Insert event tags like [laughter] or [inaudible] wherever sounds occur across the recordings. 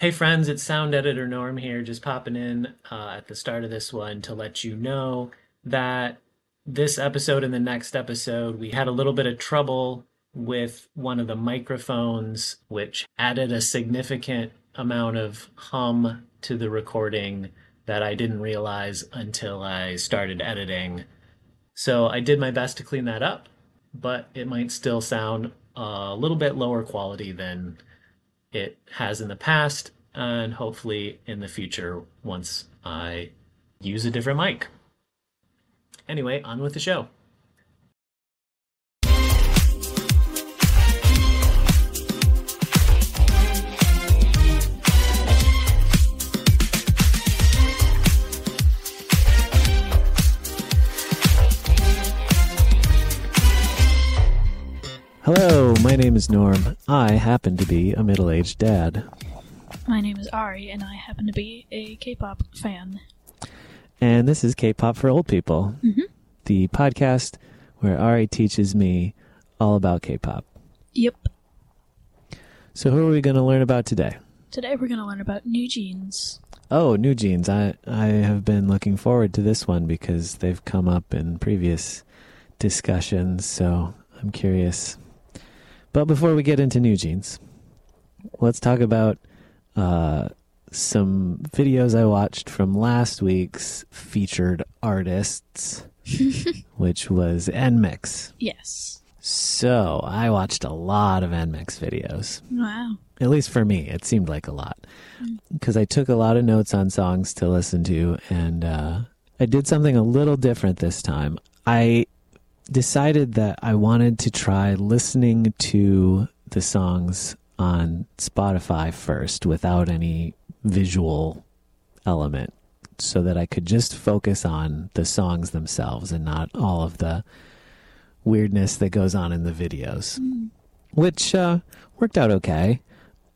Hey friends, it's Sound Editor Norm here, just popping in uh, at the start of this one to let you know that this episode and the next episode, we had a little bit of trouble with one of the microphones, which added a significant amount of hum to the recording that I didn't realize until I started editing. So I did my best to clean that up, but it might still sound a little bit lower quality than it has in the past and hopefully in the future once I use a different mic. Anyway, on with the show. Hello, my name is Norm. I happen to be a middle aged dad. My name is Ari, and I happen to be a K-pop fan. And this is K pop for old people, Mhm. the podcast where Ari teaches me all about K pop. Yep. So, who are we going to learn about today? Today we're going to learn about New Jeans. Oh, New Jeans. I, I have been looking forward to this one because they've come up in previous discussions, so I'm curious. But before we get into New Jeans, let's talk about uh, some videos I watched from last week's featured artists, [laughs] which was NMIXX. Yes. So I watched a lot of NMIXX videos. Wow. At least for me, it seemed like a lot because I took a lot of notes on songs to listen to, and uh, I did something a little different this time. I decided that I wanted to try listening to the songs on Spotify first without any visual element so that I could just focus on the songs themselves and not all of the weirdness that goes on in the videos, which uh, worked out okay.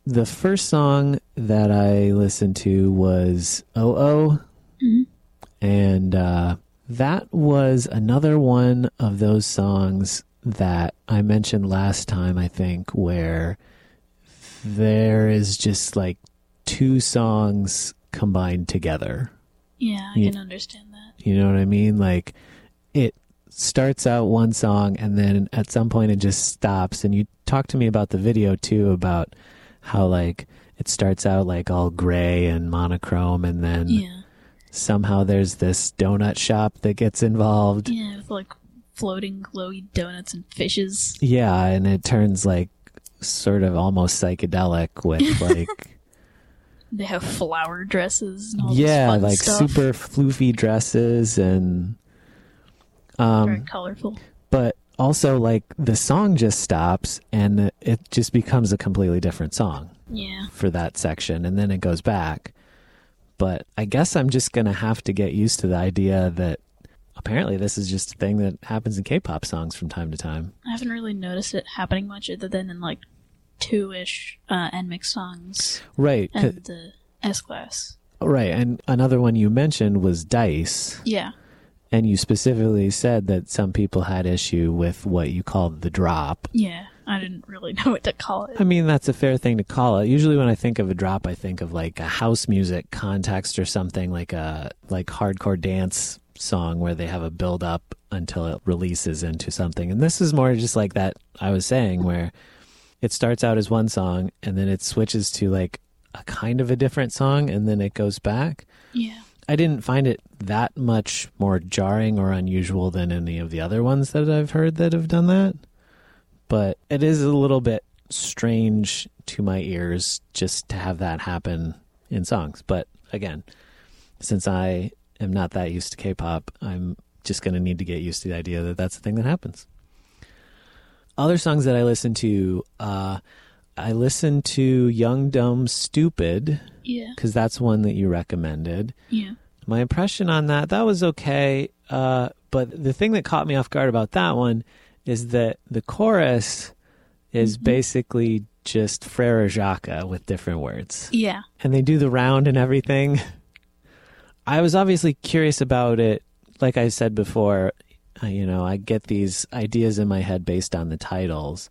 The first song that I listened to was Oh Oh, Mhm. and uh, that was another one of those songs that I mentioned last time, I think, where there is just like two songs combined together. Yeah, I Yeah. can understand that. You know what I mean? Like it starts out one song and then at some point it just stops. And you talked to me about the video too about how like it starts out like all gray and monochrome and then Yeah. Somehow there's this donut shop that gets involved. Yeah, with like floating glowy donuts and fishes. Yeah, and it turns like sort of almost psychedelic with [laughs] like They have flower dresses and all yeah, like stuff. super floofy dresses and Very um colorful. but also like the song just stops and it just becomes a completely different song Yeah. for that section and then it goes back but i guess i'm just going to have to get used to the idea that apparently this is just a thing that happens in k-pop songs from time to time I haven't really noticed it happening much other than in like two-ish uh, NMIXX songs Right. and the S-Class. right and another one you mentioned was dice Yeah. and you specifically said that some people had issue with what you called the drop Yeah. I didn't really [laughs] know what to call it. I mean, that's a fair thing to call it. Usually, when I think of a drop, I think of like a house music context or something like a like hardcore dance song where they have a build up until it releases into something. And this is more just like that I was saying, where it starts out as one song and then it switches to like a kind of a different song and then it goes back. Yeah. I didn't find it that much more jarring or unusual than any of the other ones that I've heard that have done that. But it is a little bit strange to my ears just to have that happen in songs. But again, since I am not that used to K-pop, I'm just going to need to get used to the idea that that's the thing that happens. Other songs that I listen to, uh, I listen to Young Dumb Stupid Yeah. because that's one that you recommended. Yeah. My impression on that, that was okay. Uh, but the thing that caught me off guard about that one is that the chorus is Mhm. basically just Frere Jacques with different words. Yeah. And they do the round and everything. I was obviously curious about it. Like I said before, uh, you know, I get these ideas in my head based on the titles.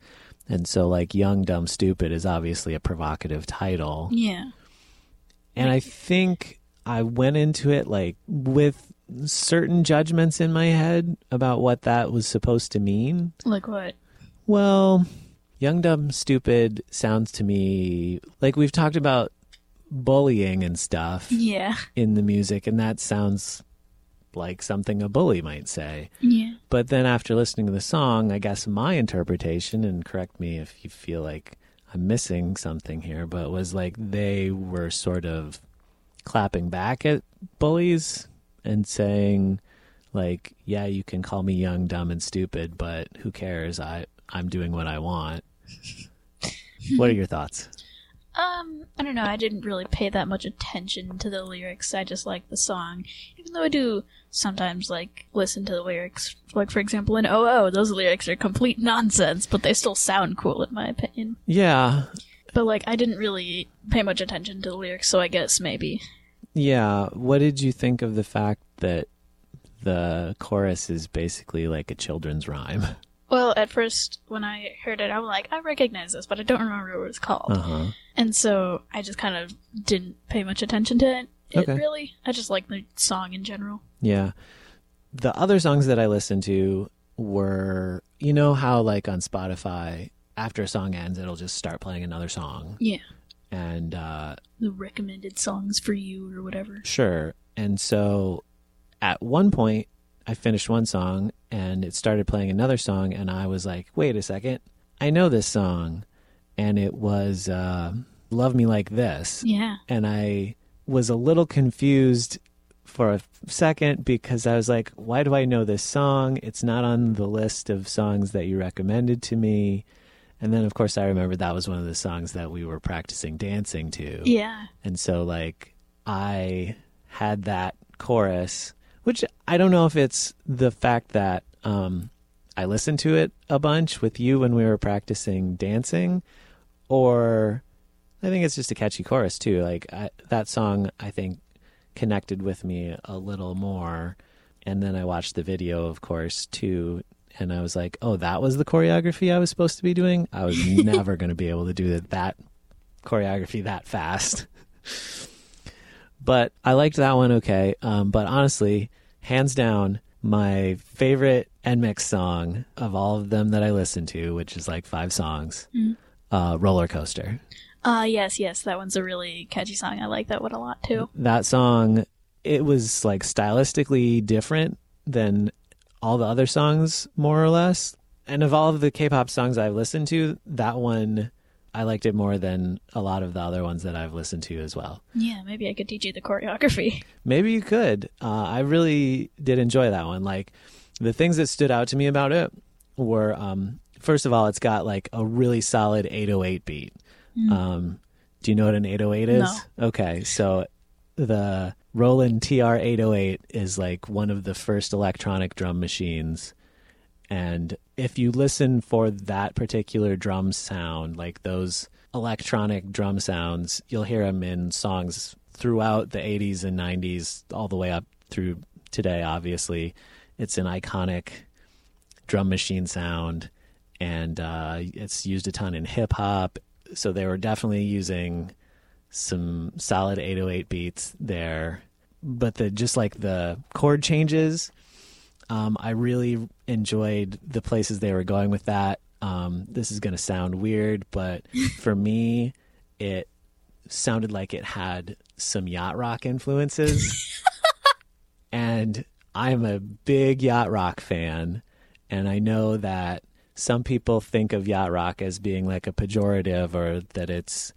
And so, like, Young, Dumb, Stupid is obviously a provocative title Yeah. And I think I went into it like with certain judgments in my head about what that was supposed to mean. Like what? Well, young, dumb, stupid sounds to me like we've talked about bullying and stuff Yeah. in the music, and that sounds like something a bully might say. Yeah. But then after listening to the song, I guess my interpretation, and correct me if you feel like I'm missing something here, but was like they were sort of clapping back at bullies and saying, like, yeah, you can call me young, dumb, and stupid, but who cares? I I'm doing what I want. what are your thoughts? Um, I don't know. I didn't really pay that much attention to the lyrics. I just like the song, even though I do sometimes like listen to the lyrics. Like for example, in "Oh Oh," those lyrics are complete nonsense, but they still sound cool in my opinion. Yeah, But like, I didn't really pay much attention to the lyrics, so I guess maybe. Yeah. What did you think of the fact that the chorus is basically like a children's rhyme? Well, at first when I heard it, I was like, I recognize this, but I don't remember what it's called. Uh huh. And so I just kind of didn't pay much attention to it. It Okay. really. I just like the song in general. Yeah. The other songs that I listened to were, you know, how like on Spotify, after a song ends, it'll just start playing another song. Yeah. And uh, The recommended songs for you or whatever. sure. And so at one point, I finished one song and it started playing another song. And I was like, wait a second. I know this song. And it was uh, Love Me Like This. Yeah. and I was a little confused for a second because I was like, why do I know this song? It's not on the list of songs that you recommended to me. And then, of course, I remember that was one of the songs that we were practicing dancing to. Yeah. And so, like, I had that chorus, which I don't know if it's the fact that um, I listened to it a bunch with you when we were practicing dancing, or I think it's just a catchy chorus too. Like I, that song, I think connected with me a little more. And then I watched the video, of course, too. And I was like, oh, that was the choreography I was supposed to be doing. I was [laughs] never going to be able to do that, that choreography that fast. [laughs] but I liked that one okay. Um, but honestly, hands down, my favorite NMIXX song of all of them that I listened to, which is like five songs, Mm. uh, Roller Coaster. Uh yes, yes, that one's a really catchy song. I like that one a lot too. That song, it was like stylistically different than all the other songs, more or less. And of all of the K-pop songs I've listened to, that one I liked it more than a lot of the other ones that I've listened to as well. Yeah, maybe I could teach you the choreography. Maybe you could. Uh, I really did enjoy that one. Like the things that stood out to me about it were, um, first of all, it's got like a really solid 808 beat. Um, do you know what an 808 is? No. Okay, so the Roland TR 808 is like one of the first electronic drum machines. And if you listen for that particular drum sound, like those electronic drum sounds, you'll hear them in songs throughout the 80s and 90s, all the way up through today, obviously. It's an iconic drum machine sound, and uh, it's used a ton in hip hop. So they were definitely using some solid 808 beats there. But the just like the chord changes, um, I really enjoyed the places they were going with that. Um, this is going to sound weird, but [laughs] for me, it sounded like it had some yacht rock influences. [laughs] and I'm a big yacht rock fan. And I know that some people think of yacht rock as being like a pejorative or that it's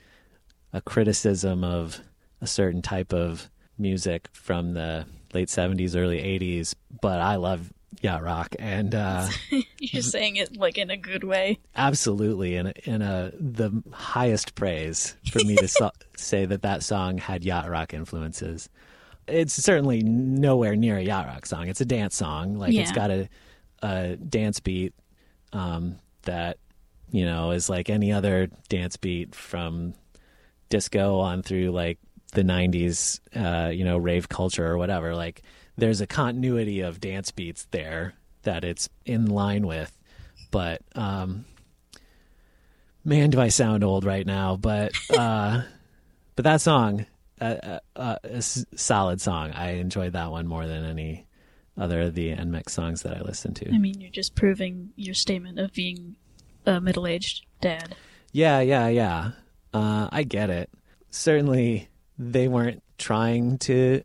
a criticism of a certain type of music from the late 70s, early 80s. But I love yacht rock. And, uh, [laughs] You're saying it like in a good way. absolutely in a, in a the highest praise for me to [laughs] so- say that that song had yacht rock influences. It's certainly nowhere near a yacht rock song. It's a dance song. Like it's got a a dance beat um, that you know is like any other dance beat from disco on through like the 90s uh, you know rave culture or whatever like there's a continuity of dance beats there that it's in line with but um man do i sound old right now but uh [laughs] but that song a, a, a s- solid song. I enjoyed that one more than any other of the NMIXX songs that I listened to. I mean, you're just proving your statement of being a middle-aged dad. Yeah, yeah, yeah. Uh, I get it. Certainly, they weren't trying to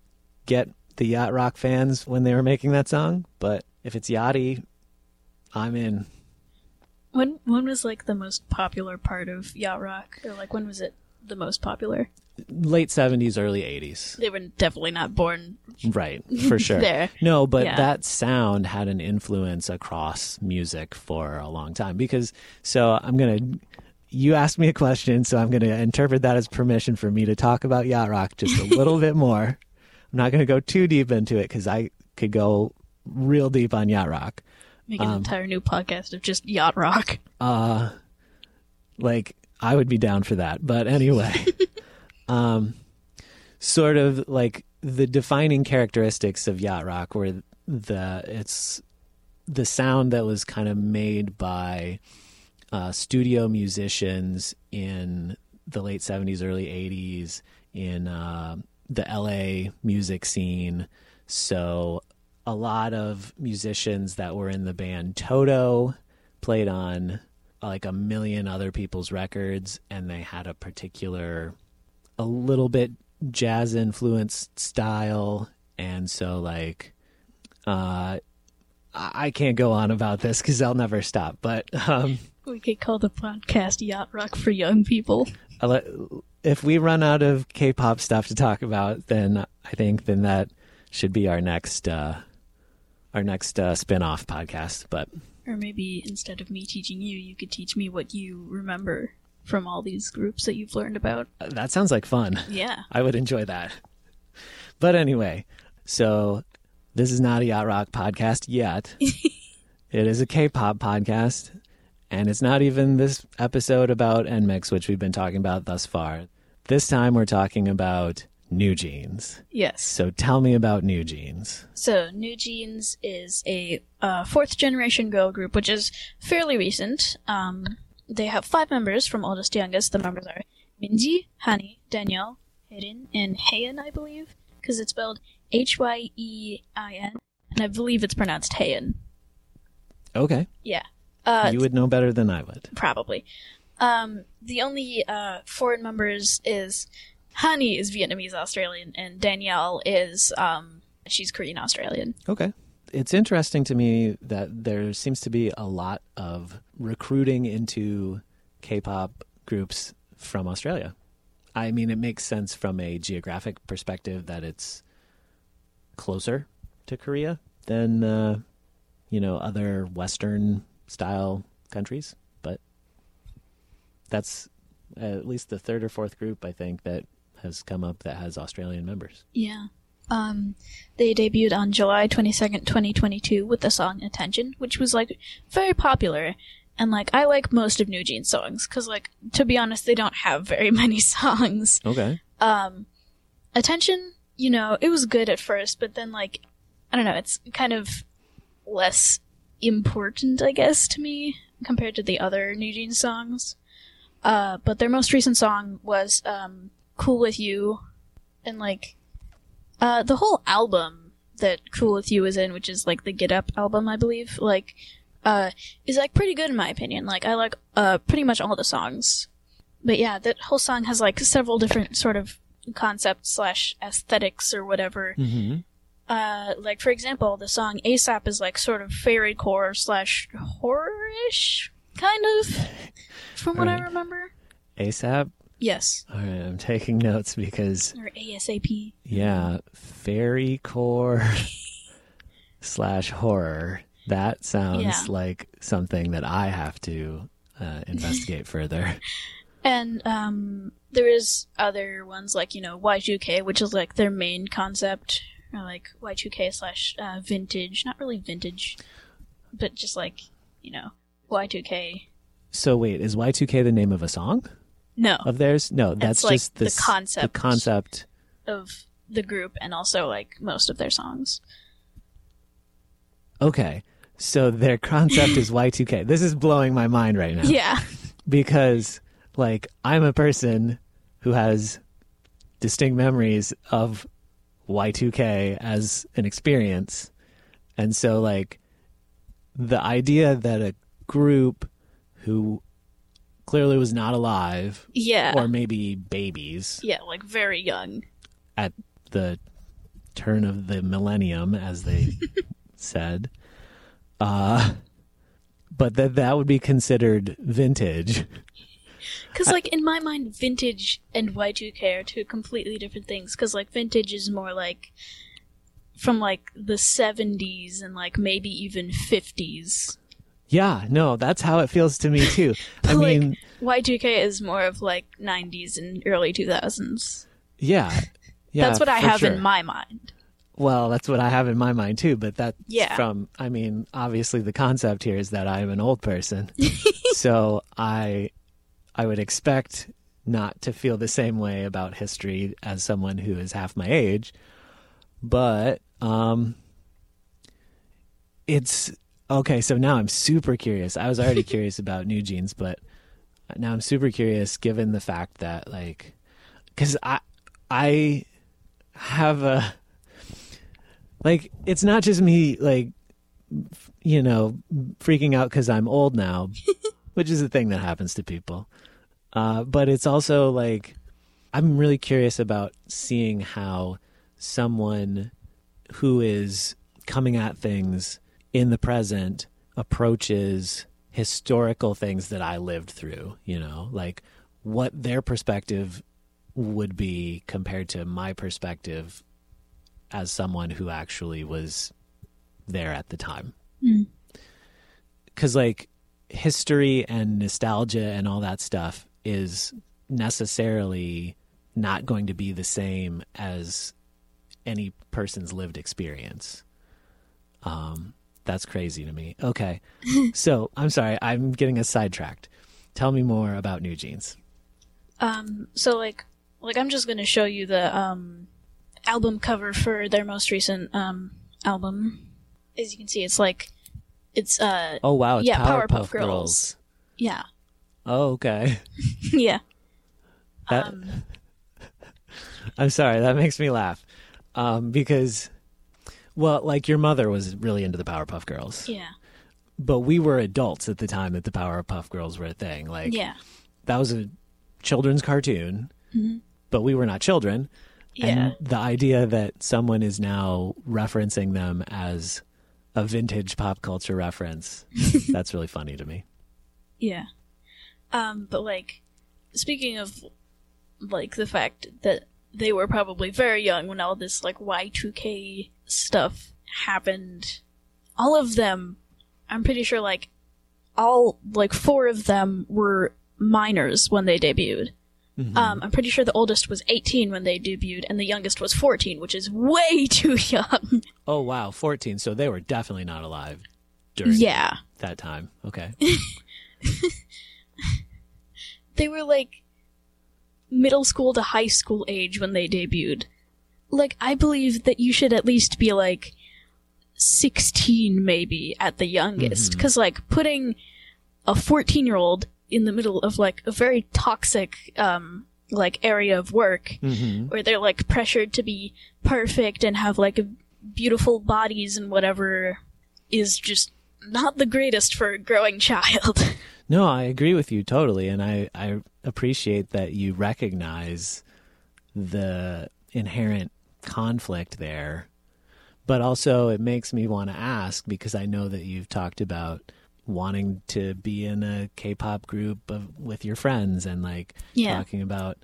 get the yacht rock fans when they were making that song, but if it's yachty, I'm in. When when was like the most popular part of yacht rock, or like when was it the most popular? Late 70s, early 80s. They were definitely not born Right, for sure. [laughs] there. No, but Yeah. that sound had an influence across music for a long time because so I'm going to you asked me a question, so I'm going to interpret that as permission for me to talk about yacht rock just a little bit more. I'm not going to go too deep into it cuz I could go real deep on yacht rock. Make Um, an entire new podcast of just yacht rock. Uh like I would be down for that. But anyway, [laughs] um sort of like the defining characteristics of yacht rock were the it's the sound that was kind of made by uh, studio musicians in the late 70s early 80s in uh, the la music scene so a lot of musicians that were in the band toto played on like a million other people's records and they had a particular a little bit jazz influenced style and so like uh I can't go on about this because I'll never stop. But um, We could call the podcast yacht rock for young people. If we run out of K-pop stuff to talk about, then I think then that should be our next uh, our next uh, spin-off podcast. But Or maybe instead of me teaching you, you could teach me what you remember from all these groups that you've learned about. uh, that sounds like fun. Yeah. [laughs] I would enjoy that. But anyway, so this is not a yacht rock podcast yet. [laughs] it is a K-pop podcast, and it's not even this episode about NMIXX, which we've been talking about thus far. This time we're talking about New Jeans. Yes. So tell me about New Jeans. So, New Jeans is a uh, fourth generation girl group, which is fairly recent. Um, they have five members from oldest to youngest. The members are Minji, Hanni, Danielle, Haerin, and Heian, I believe, because it's spelled H Y E I N, and I believe it's pronounced Heian. Okay, Yeah. Uh, you would know better than I would. probably. Um, the only uh, foreign members is Hanni is Vietnamese Australian, and Danielle is um, she's Korean Australian. Okay. It's interesting to me that there seems to be a lot of recruiting into K-pop groups from Australia. I mean, it makes sense from a geographic perspective that it's closer to Korea than uh, you know other Western style countries, but that's at least the third or fourth group I think that has come up that has Australian members. Yeah. Um, they debuted on July 22nd, 2022 with the song Attention, which was like very popular. And like, I like most of New Jeans songs, cause like, to be honest, they don't have very [laughs] many songs. Okay. Um, Attention, you know, it was good at first, but then like, I don't know, it's kind of less important, I guess, to me compared to the other New Jeans songs. Uh, but their most recent song was, um, Cool With You, and like, uh, the whole album that Cool With You is in, which is like the Get Up album, I believe, like, uh, is like pretty good in my opinion. Like, I like, uh, pretty much all the songs. But yeah, that whole song has like several different sort of concepts slash aesthetics or whatever. Mm-hmm. Uh, like for example, the song ASAP is like sort of fairy core slash horror-ish, kind of, from what I remember. ASAP. Yes, All right, I'm taking notes because or ASAP. yeah, fairy core [laughs] slash horror. That sounds Yeah. like something that I have to uh, investigate [laughs] further. And um, there is other ones like you know Y2K, which is like their main concept, or like Y2K slash uh, vintage. Not really vintage, but just like you know Y2K. So wait, is Y2K the name of a song No, of theirs? No, that's like just the concept. The concept. of the group, and also like most of their songs. Okay. So their concept is [laughs] Y2K. This is blowing my mind right now. Yeah, because like I'm a person who has distinct memories of Y2K as an experience. And so, like, the idea that a group who clearly was not alive, Yeah. or maybe babies yeah, like very young. at the turn of the millennium, as they [laughs] said, uh, but that that would be considered vintage. Because, like, in my mind, vintage and Y2K are two completely different things. Because, like, vintage is more like from, like, the 70s and, like, maybe even 50s. Yeah, no, that's how it feels to me too. [laughs] I Like- mean, Y2K is more of, like, 90s and early 2000s. yeah. [laughs] Yeah, That's what I have sure. in my mind. Well, that's what I have in my mind too, but that's Yeah. from I mean, obviously the concept here is that I am an old person. [laughs] so I I would expect not to feel the same way about history as someone who is half my age. But um it's okay, so now I'm super curious. I was already [laughs] curious about New Jeans, but now I'm super curious given the fact that like cuz I I have a like it's not just me like you know freaking out because i'm old now [laughs] which is a thing that happens to people uh, but it's also like i'm really curious about seeing how someone who is coming at things in the present approaches historical things that i lived through you know like what their perspective would be compared to my perspective as someone who actually was there at the time. Mm. Because, like, history and nostalgia and all that stuff is necessarily not going to be the same as any person's lived experience. Um, that's crazy to me. Okay. [laughs] so, I'm sorry, I'm getting us sidetracked. Tell me more about New Jeans. Um, so like, like I'm just gonna show you the um album cover for their most recent um album. As you can see, it's like, it's uh, Oh, wow. It's Yeah, Powerpuff, Powerpuff Girls. Girls. yeah, Oh, okay. [laughs] yeah. That, Um, [laughs] I'm sorry, that makes me laugh. Um, because, well, like your mother was really into the Powerpuff Girls, yeah, but we were adults at the time that the Powerpuff Girls were a thing. Like, yeah, that was a children's cartoon, but we were not children. yeah. And the idea that someone is now referencing them as a vintage pop culture reference, [laughs] that's really funny to me. Yeah. Um, but like, speaking of like the fact that they were probably very young when all this like Y2K stuff happened, all of them, I'm pretty sure like all like four of them were minors when they debuted. Um, I'm pretty sure the oldest was 18 when they debuted, and the youngest was 14, which is way [laughs] too young. Oh, wow, 14. So they were definitely not alive during yeah. that time. Okay. [laughs] they were like middle school to high school age when they debuted. Like, I believe that you should at least be like 16 maybe at the youngest. Cause like putting a 14 year old in the middle of like a very toxic, um, like area of work hmm where they're like pressured to be perfect and have like beautiful bodies and whatever is just not the greatest for a growing [laughs] child. No, I agree with you totally, and I I appreciate that you recognize the inherent conflict there. But also, it makes me want to ask because I know that you've talked about wanting to be in a K-pop group of, with your friends and like Yeah. talking about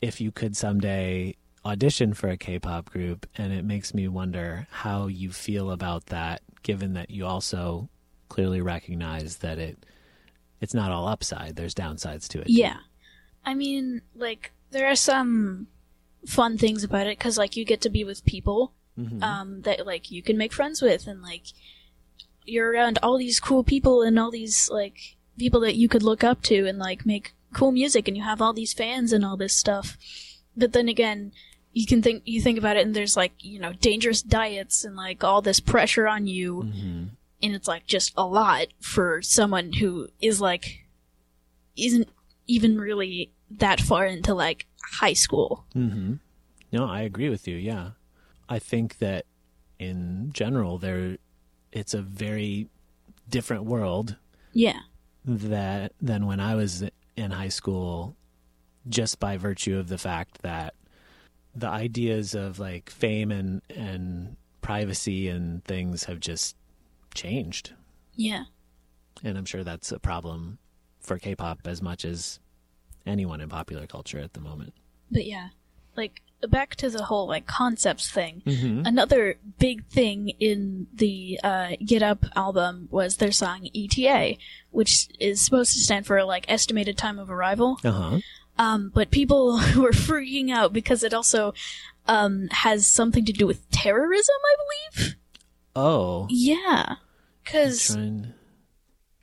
if you could someday audition for a K-pop group and it makes me wonder how you feel about that given that you also clearly recognize that it it's not all upside there's downsides to it too. Yeah. I mean, like, there are some fun things about it because, like, you get to be with people Mhm. um, that, like, you can make friends with, and, like, you're around all these cool people and all these, like, people that you could look up to and, like, make cool music, and you have all these fans and all this stuff. But then again, you can think, you think about it, and there's, like, you know, dangerous diets and, like, all this pressure on you Mhm. and it's like just a lot for someone who is like isn't even really that far into like high school. Mhm. No, I agree with you. Yeah. I think that in general there it's a very different world Yeah. that than when I was in high school just by virtue of the fact that the ideas of like fame and and privacy and things have just changed. Yeah. And I'm sure that's a problem for K-pop as much as anyone in popular culture at the moment. But yeah, like back to the whole like concepts thing. Mm-hmm. Another big thing in the uh, Get Up album was their song ETA, which is supposed to stand for like estimated time of arrival. Uh-huh. Um, but people [laughs] were freaking out because it also um, has something to do with terrorism, I believe. Oh. Yeah, because trying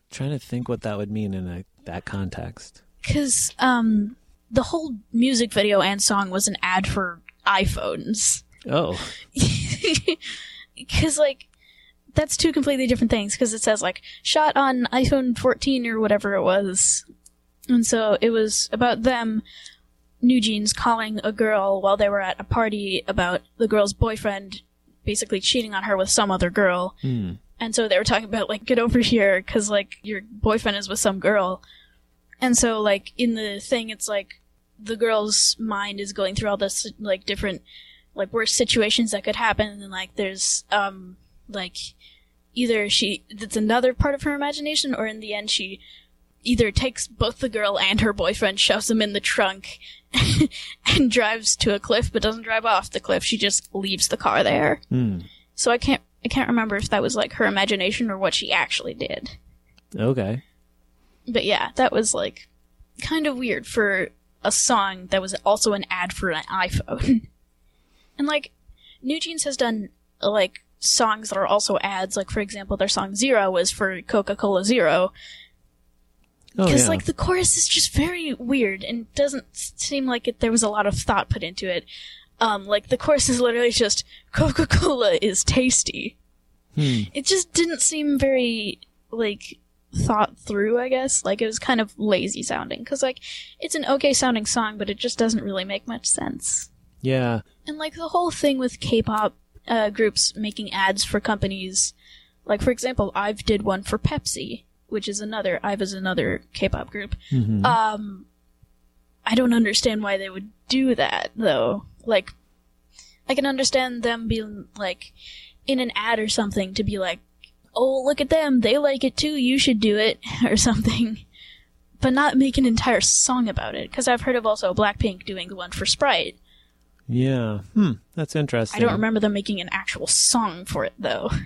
trying to think what that would mean in a that context. because um, the whole music video and song was an ad for iPhones. Oh. [laughs] Because like that's two completely different things. Because it says like shot on iPhone 14 or whatever it was, and so it was about them. New Jeans calling a girl while they were at a party about the girl's boyfriend basically cheating on her with some other girl. Hmm. And so they were talking about like get over here because like your boyfriend is with some girl. And so like in the thing, it's like the girl's mind is going through all this like different like worst situations that could happen, and like there's um like either she it's another part of her imagination, or in the end she either takes both the girl and her boyfriend, shoves them in the trunk, [laughs] and drives to a cliff, but doesn't drive off the cliff. She just leaves the car there. Hmm. So I can't I can't remember if that was like her imagination or what she actually did. Okay. But yeah, that was like kind of weird for a song that was also an ad for an iPhone. [laughs] and like New Jeans has done like songs that are also ads. Like for example, their song Zero was for Coca-Cola Zero. because yeah. like the chorus is just very weird and doesn't seem like it, there was a lot of thought put into it. Um, like the chorus is literally just Coca-Cola is tasty. Hmm. It just didn't seem very like thought through. I guess like it was kind of lazy sounding because like it's an okay sounding song, but it just doesn't really make much sense. Yeah. And like the whole thing with K-pop uh, groups making ads for companies, like for example, IVE did one for Pepsi, which is another IVE is another K-pop group. Mhm. Um, I don't understand why they would do that though. Like, I can understand them being like in an ad or something to be like, "Oh, look at them, they like it too. You should do it," [laughs] or something. But not make an entire song about it, because I've heard of also Blackpink doing the one for Sprite. Yeah. Hmm. That's interesting. I don't remember them making an actual song for it though. [laughs]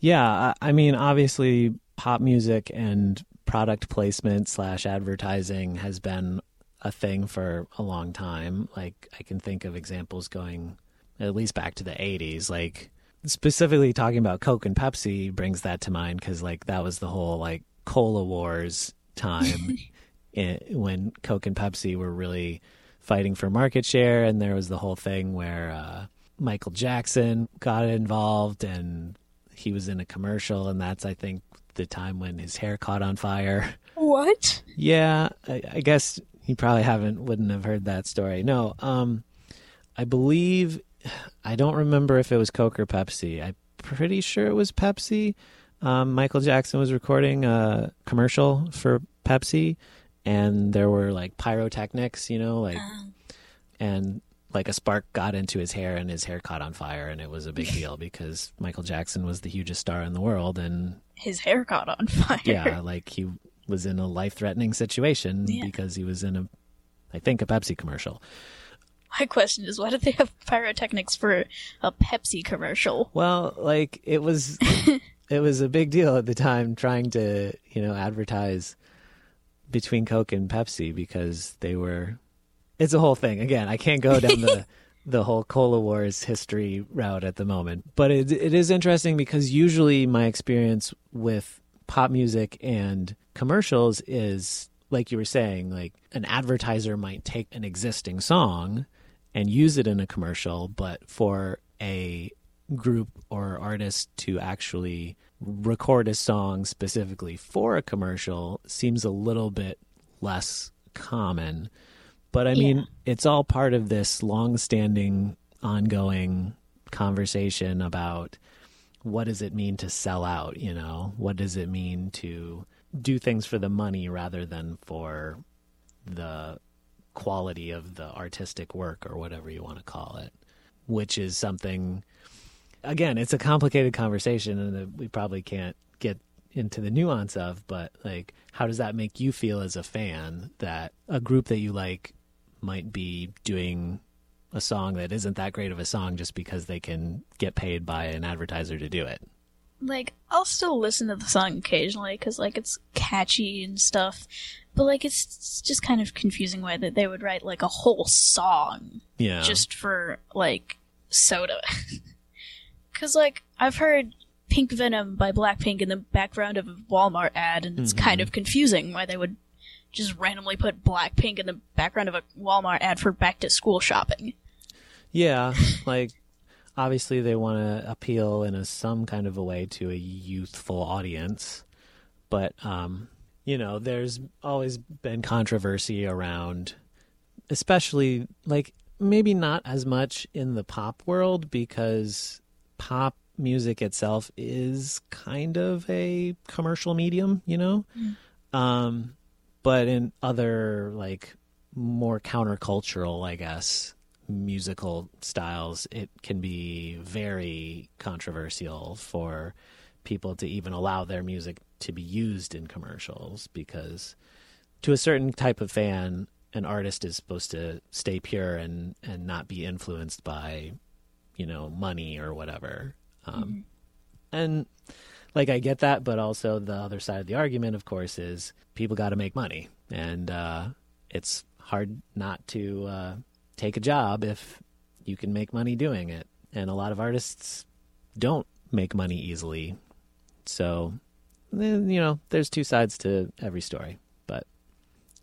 Yeah, I, I mean, obviously, pop music and product placement slash advertising has been a thing for a long time. Like, I can think of examples going at least back to the '80s. Like, specifically talking about Coke and Pepsi brings that to mind because, like, that was the whole like cola wars time [laughs] i when Coke and Pepsi were really fighting for market share, and there was the whole thing where uh, Michael Jackson got involved and he was in a commercial, and that's I think the time when his hair caught on fire. What? Yeah, I, I guess you probably haven't wouldn't have heard that story. No, um, I believe I don't remember if it was Coke or Pepsi. I'm pretty sure it was Pepsi. Um, Michael Jackson was recording a commercial for Pepsi, and there were like pyrotechnics, you know, like and like a spark got into his hair and his hair caught on fire and it was a big [laughs] deal because Michael Jackson was the hugest star in the world and His hair caught on fire. yeah, like he was in a life-threatening situation Yeah. because he was in a I think a Pepsi commercial. My question is, why did they have pyrotechnics for a Pepsi commercial? Well, like it was [laughs] it was a big deal at the time trying to, you know, advertise between Coke and Pepsi because they were it's a whole thing. Again, I can't go down the [laughs] the whole cola wars history route at the moment, but it it is interesting because usually my experience with pop music and commercials is like you were saying, like an advertiser might take an existing song and use it in a commercial, but for a group or artist to actually record a song specifically for a commercial seems a little bit less common. But I mean, Yeah. it's all part of this long-standing, ongoing conversation about what does it mean to sell out. You know, what does it mean to do things for the money rather than for the quality of the artistic work or whatever you want to call it, which is something. Again, it's a complicated conversation, and we probably can't get into the nuance of, but like, how does that make you feel as a fan that a group that you like might be doing a song that isn't that great of a song just because they can get paid by an advertiser to do it? Like I'll still listen to the song occasionally because like it's catchy and stuff, but like it's, it's just kind of confusing why that they would write like a whole song Yeah. just for like soda. [laughs] Because like I've heard Pink Venom by Blackpink in the background of a Walmart ad, and it's kind mm-hmm. of confusing why they would just randomly put Blackpink in the background of a Walmart ad for back to school shopping. Yeah, like obviously they want to appeal in a some kind of a way to a youthful audience, but um, you know, there's always been controversy around, especially like maybe not as much in the pop world because pop music itself is kind of a commercial medium, you know. Um, but in other like more countercultural, I guess, musical styles, it can be very controversial for people to even allow their music to be used in commercials because to a certain type of fan, an artist is supposed to stay pure and and not be influenced by, you know, money or whatever. Um, And like I get that, but also the other side of the argument, of course, is people got to make money, and uh, it's hard not to uh, take a job if you can make money doing it. And a lot of artists don't make money easily, so you know, there's two sides to every story. But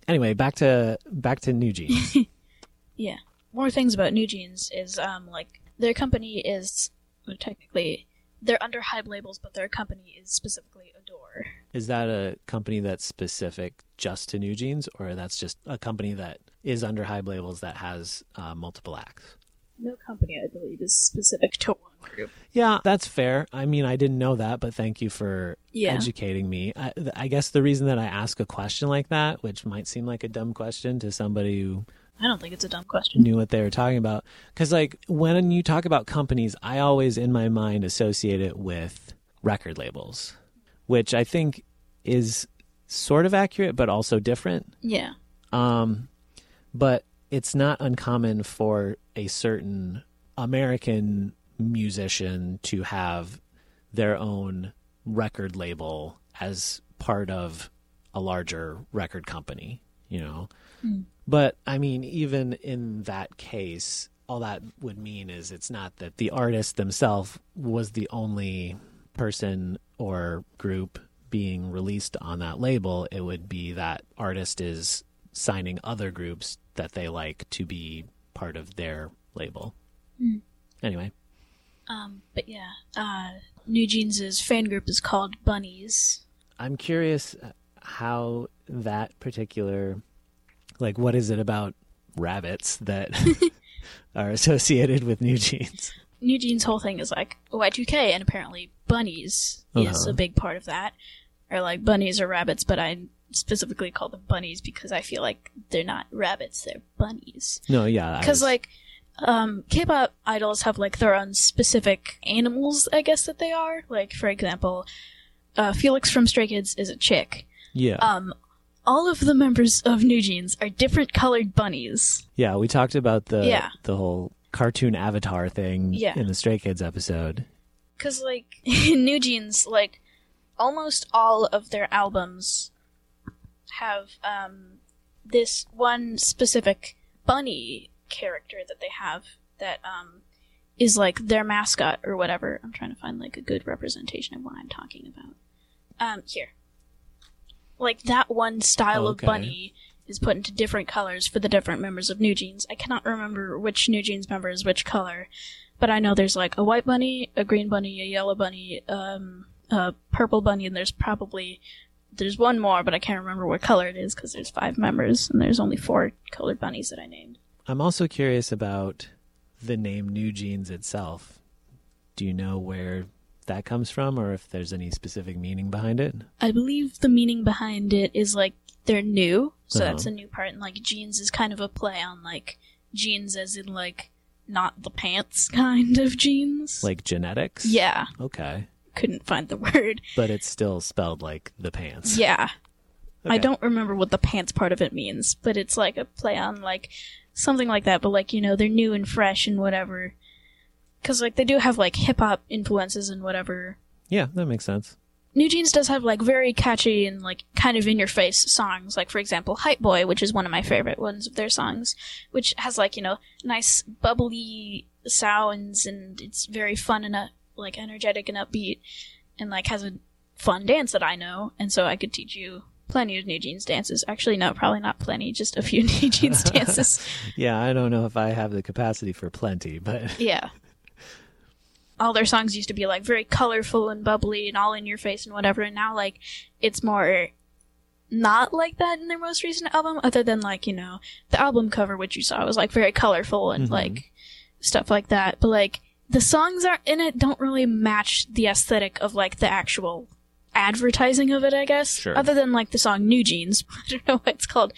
anyway, back to back to New Jeans. [laughs] Yeah. More things about New Jeans is um like their company is well, technically they're under HYBE labels, but their company is specifically ADOR. Is that a company that's specific just to New Jeans, or that's just a company that is under HYBE labels that has uh, multiple acts? No company, I believe, is specific to one group. Yeah, that's fair. I mean, I didn't know that, but thank you for Yeah. educating me. I, I guess the reason that I ask a question like that, which might seem like a dumb question to somebody who I don't think it's a dumb question. knew what they were talking about, because like when you talk about companies, I always in my mind associate it with record labels, which I think is sort of accurate, but also different. Yeah. Um, but it's not uncommon for a certain American musician to have their own record label as part of a larger record company, you know. Hmm. But I mean, even in that case, all that would mean is it's not that the artist themselves was the only person or group being released on that label. It would be that artist is signing other groups that they like to be part of their label. Anyway, Um, but yeah, uh, New Jeans' fan group is called Bunnies. I'm curious how that particular, like, what is it about rabbits that [laughs] are associated with New Jeans? New Jeans' whole thing is like Y2K, and apparently bunnies is Uh-huh. a big part of that. Or like bunnies or rabbits, but I specifically call them bunnies because I feel like they're not rabbits, they're bunnies. No, yeah, Because was- like, um, K-pop idols have like their own specific animals, I guess that they are. Like for example, uh, Felix from Stray Kids is a chick. yeah, Um, all of the members of New Jeans are different colored bunnies. yeah, we talked about the Yeah. the whole cartoon avatar thing Yeah. in the Stray Kids episode. Cause like in [laughs] New Jeans, like almost all of their albums have um this one specific bunny character that they have that um is like their mascot or whatever. I'm trying to find like a good representation of what I'm talking about. Um here. Like that one style Okay. of bunny is put into different colors for the different members of New Jeans. I cannot remember which New Jeans member is which color, but I know there's like a white bunny, a green bunny, a yellow bunny, um, a purple bunny, and there's probably there's one more, but I can't remember what color it is because there's five members and there's only four colored bunnies that I named. I'm also curious about the name New Jeans itself. Do you know where that comes from or if there's any specific meaning behind it? I believe the meaning behind it is like they're new, so Uh-huh. that's a new part, and like jeans is kind of a play on like jeans as in like not the pants [laughs] kind of jeans. Like genetics? yeah, Okay. Couldn't find the word. [laughs] But it's still spelled like the pants. Yeah, I don't remember what the pants part of it means, but it's like a play on like something like that. But like you know, they're new and fresh and whatever. Because like they do have like hip hop influences and whatever. Yeah, that makes sense. New Jeans does have like very catchy and like kind of in your face songs. Like for example, Hype Boy, which is one of my favorite ones of their songs, which has like you know nice bubbly sounds and it's very fun and uh, like energetic and upbeat, and like has a fun dance that I know, and so I could teach you plenty of New Jeans dances. Actually, no, probably not plenty, just a few [laughs] New Jeans [laughs] dances. Yeah, I don't know if I have the capacity for plenty, but [laughs] Yeah. All their songs used to be like very colorful and bubbly and all in your face and whatever, and now like it's more not like that in their most recent album, other than like, you know, the album cover which you saw was like very colorful and Mhm. like stuff like that. But like the songs are in it don't really match the aesthetic of like the actual advertising of it, I guess. Sure. Other than like the song New Jeans. [laughs] I don't know why it's called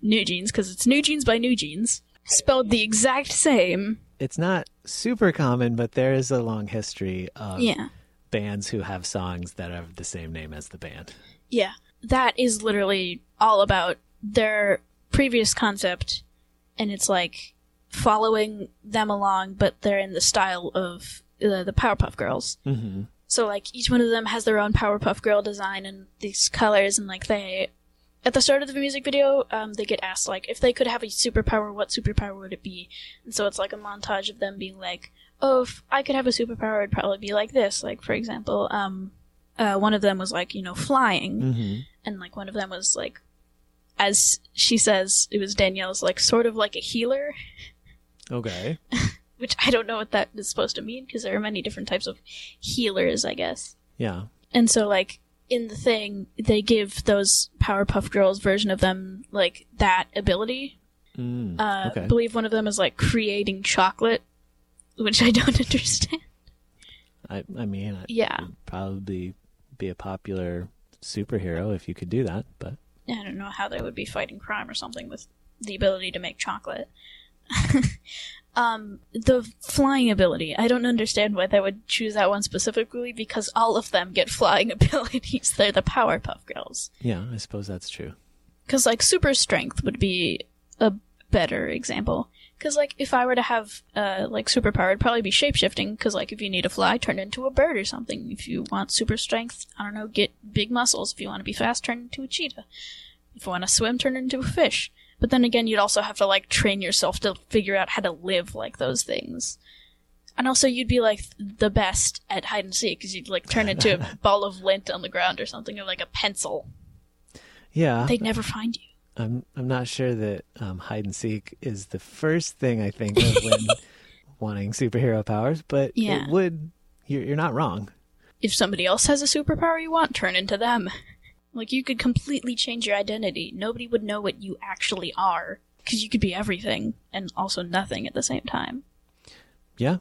New Jeans, because it's New Jeans by New Jeans. Spelled the exact same. it's not super common, but there is a long history of Yeah. bands who have songs that have the same name as the band. Yeah. That is literally all about their previous concept, and it's like following them along, but they're in the style of uh, the Powerpuff Girls. Mm-hmm. So, like, each one of them has their own Powerpuff Girl design and these colors, and like, they. At the start of the music video, um, they get asked, like, if they could have a superpower, what superpower would it be? And so it's like a montage of them being like, oh, if I could have a superpower, it'd probably be like this. Like, for example, um, uh, one of them was like, you know, flying Mm-hmm. and like one of them was like as she says it was danielle's like sort of like a healer Okay. [laughs] which i don't know what that is supposed to mean because there are many different types of healers i guess Yeah. and so like in the thing they give those powerpuff girls version of them like that ability Mm, uh I believe one of them is like creating chocolate which i don't [laughs] understand I, I mean, I yeah probably be a popular superhero if you could do that, but I don't know how they would be fighting crime or something with the ability to make chocolate. [laughs] um, the flying ability, I don't understand why they would choose that one specifically because all of them get flying [laughs] abilities. They're the Powerpuff Girls. yeah, I suppose that's true. Because, like, super strength would be a better example. Because, like, if I were to have, uh, like, superpower, it'd probably be shapeshifting. Because, like, if you need to fly, turn into a bird or something. If you want super strength, I don't know, get big muscles. If you want to be fast, turn into a cheetah. If you want to swim, turn into a fish. But then again, you'd also have to, like, train yourself to figure out how to live like those things. And also, you'd be, like, the best at hide and seek. Because you'd, like, turn into a [laughs] ball of lint on the ground or something, or, like, a pencil. Yeah, They'd never find you. I'm I'm not sure that um, hide and seek is the first thing I think of when [laughs] wanting superhero powers, but Yeah. it would. You're, you're not wrong. if somebody else has a superpower you want, turn into them. Like you could completely change your identity. Nobody would know what you actually are because you could be everything and also nothing at the same time. Yeah,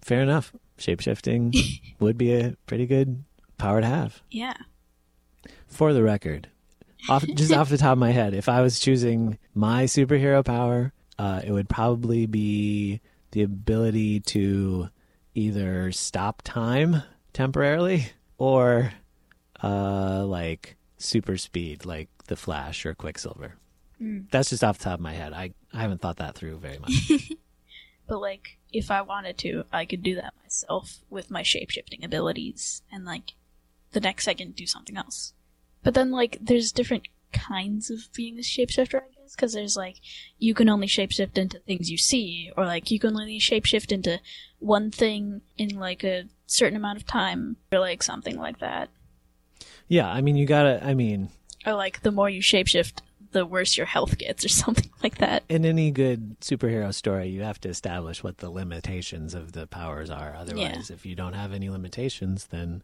fair enough. Shapeshifting [laughs] would be a pretty good power to have. Yeah. For the record, off just off the top of my head, if I was choosing my superhero power, uh, it would probably be the ability to either stop time temporarily or uh, like super speed, like the Flash or Quicksilver. Mm. That's just off the top of my head. I, I haven't thought that through very much. [laughs] But like, if I wanted to, I could do that myself with my shapeshifting abilities and like the next second do something else. But then like, there's different kinds of being a shapeshifter, I guess, because there's like, you can only shapeshift into things you see, or like, you can only shapeshift into one thing in like a certain amount of time, or like something like that. Yeah, I mean, you gotta, I mean, Or like, the more you shapeshift, the worse your health gets, or [laughs] something like that. in any good superhero story, you have to establish what the limitations of the powers are. Otherwise, if you don't have any limitations, then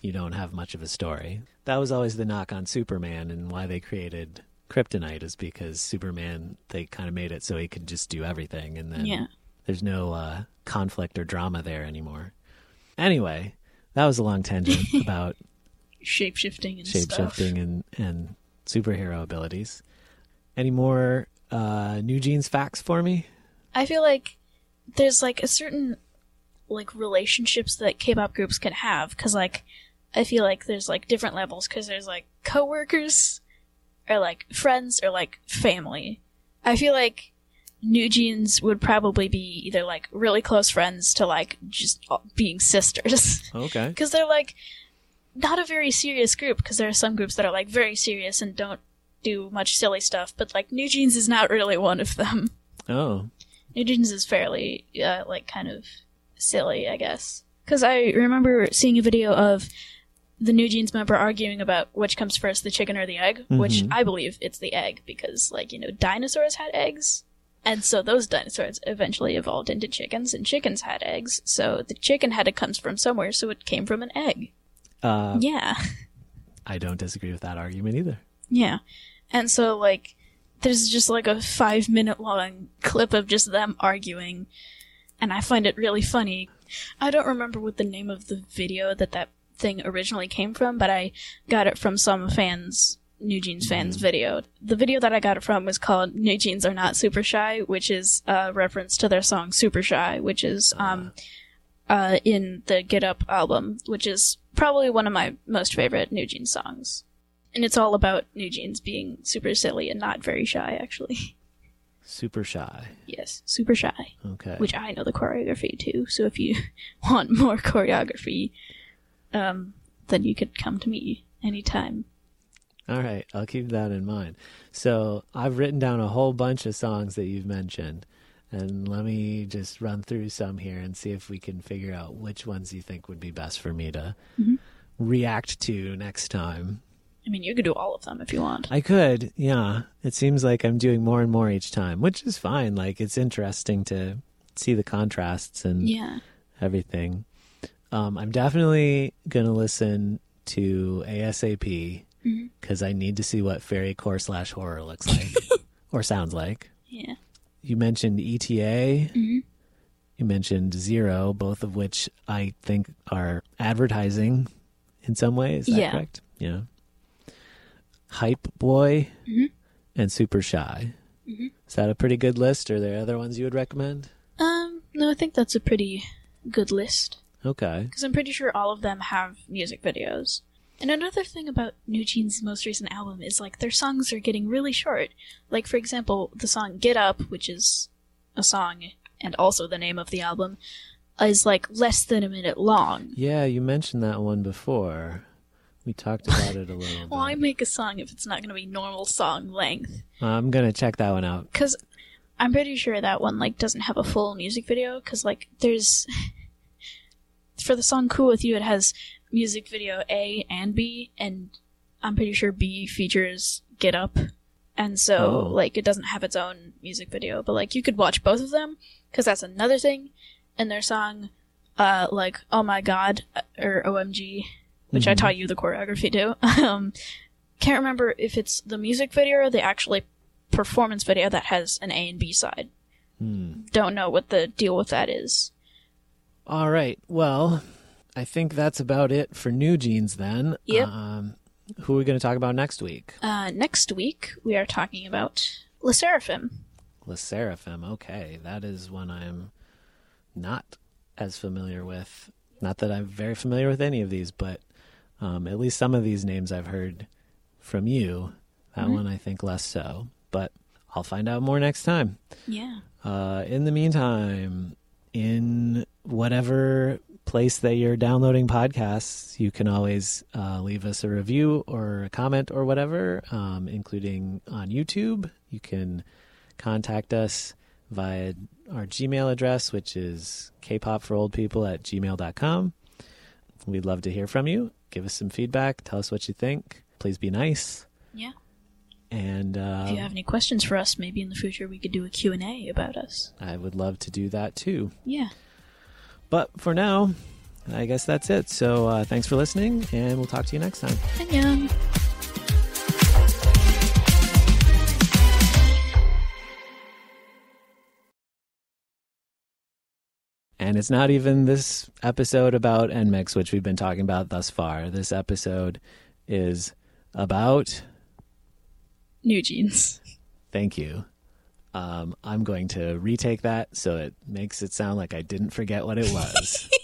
you don't have much of a story. That was always the knock on Superman and why they created Kryptonite is because Superman they kind of made it so he could just do everything and then Yeah. there's no uh, conflict or drama there anymore. Anyway, that was a long tangent [laughs] about Shape shifting and shape stuff. shifting and, and superhero abilities. Any more uh, New Jeans facts for me? I feel like there's like a certain like relationships that K-pop groups can have because like I feel like there's like different levels because there's like coworkers or like friends or like family. I feel like New Jeans would probably be either like really close friends to like just being sisters Okay. [laughs] because they're like not a very serious group because there are some groups that are like very serious and don't do much silly stuff but like New Jeans is not really one of them. Oh, New Jeans is fairly, uh, like, kind of silly, I guess. Because I remember seeing a video of the New Jeans member arguing about which comes first, the chicken or the egg, which Mhm. I believe it's the egg, because, like, you know, dinosaurs had eggs. And so those dinosaurs eventually evolved into chickens, and chickens had eggs. So the chicken had to come from somewhere, so it came from an egg. Uh, Yeah. I don't disagree with that argument either. Yeah. And so, like, there's just like a five minute long clip of just them arguing, and I find it really funny. I don't remember what the name of the video that that thing originally came from, but I got it from some fans, New Jeans fans video. The video that I got it from was called New Jeans Are Not Super Shy, which is a reference to their song Super Shy, which is, um, uh, in the Get Up album, which is probably one of my most favorite New Jeans songs. And it's all about New Jeans being super silly and not very shy, actually. [laughs] Super shy. yes, super shy. Okay. Which I know the choreography too, so if you [laughs] want more choreography, um, then you could come to me anytime. All right, I'll keep that in mind. So I've written down a whole bunch of songs that you've mentioned, and let me just run through some here and see if we can figure out which ones you think would be best for me to Mhm. react to next time. I mean, you could do all of them if you want. I could, yeah. It seems like I'm doing more and more each time, which is fine. Like it's interesting to see the contrasts and Yeah. everything. Um, I'm definitely gonna listen to ASAP because I need to see what fairy core slash horror looks like [laughs] or sounds like. Yeah. You mentioned ETA. Mhm. You mentioned Zero, both of which I think are advertising in some way. Is that Yeah. correct? Yeah. Hype Boy Mhm. and Super Shy. Mhm. Is that a pretty good list? Are there other ones you would recommend? Um, no, I think that's a pretty good list. Okay. Because I'm pretty sure all of them have music videos. And another thing about New Jeans' most recent album is like their songs are getting really short. Like, for example, the song Get Up, which is a song and also the name of the album, is like less than a minute long. Yeah, you mentioned that one before. We talked about it a little [laughs] bit. Why make a song if it's not going to be normal song length? I'm gonna check that one out. Because I'm pretty sure that one like doesn't have a full music video. Because like there's [laughs] for the song "Cool with You," it has music video A and B, and I'm pretty sure B features "Get Up," and so Oh. like it doesn't have its own music video. But like you could watch both of them because that's another thing. And their song, uh, like "Oh My God" uh, or "OMG," which I Mhm. taught you the choreography to. [laughs] um, can't remember if it's the music video or the actually performance video that has an A and B side. Hmm. Don't know what the deal with that is. All right. Well, I think that's about it for New Jeans then. Yep. Um, who are we going to talk about next week? Uh, next week we are talking about. LE SSERAFIM. Okay, that is one I'm not as familiar with. Not that I'm very familiar with any of these, but um, at least some of these names I've heard from you. That Mhm. one I think less so, but I'll find out more next time. Yeah. Uh, in the meantime, in whatever place that you're downloading podcasts, you can always uh, leave us a review or a comment or whatever, um, including on YouTube. You can contact us via our Gmail address, which is kpopforoldpeople at gmail.com. We'd love to hear from you. Give us some feedback. Tell us what you think. Please be nice. Yeah. And uh, if you have any questions for us, maybe in the future we could do a Q&A about us. I would love to do that too. Yeah. But for now, I guess that's it. So uh, thanks for listening, and we'll talk to you next time. Annyeong. And it's not even this episode about NMIXX, which we've been talking about thus far. This episode is about. New jeans. Thank you. Um, I'm going to retake that so it makes it sound like I didn't forget what it was. [laughs]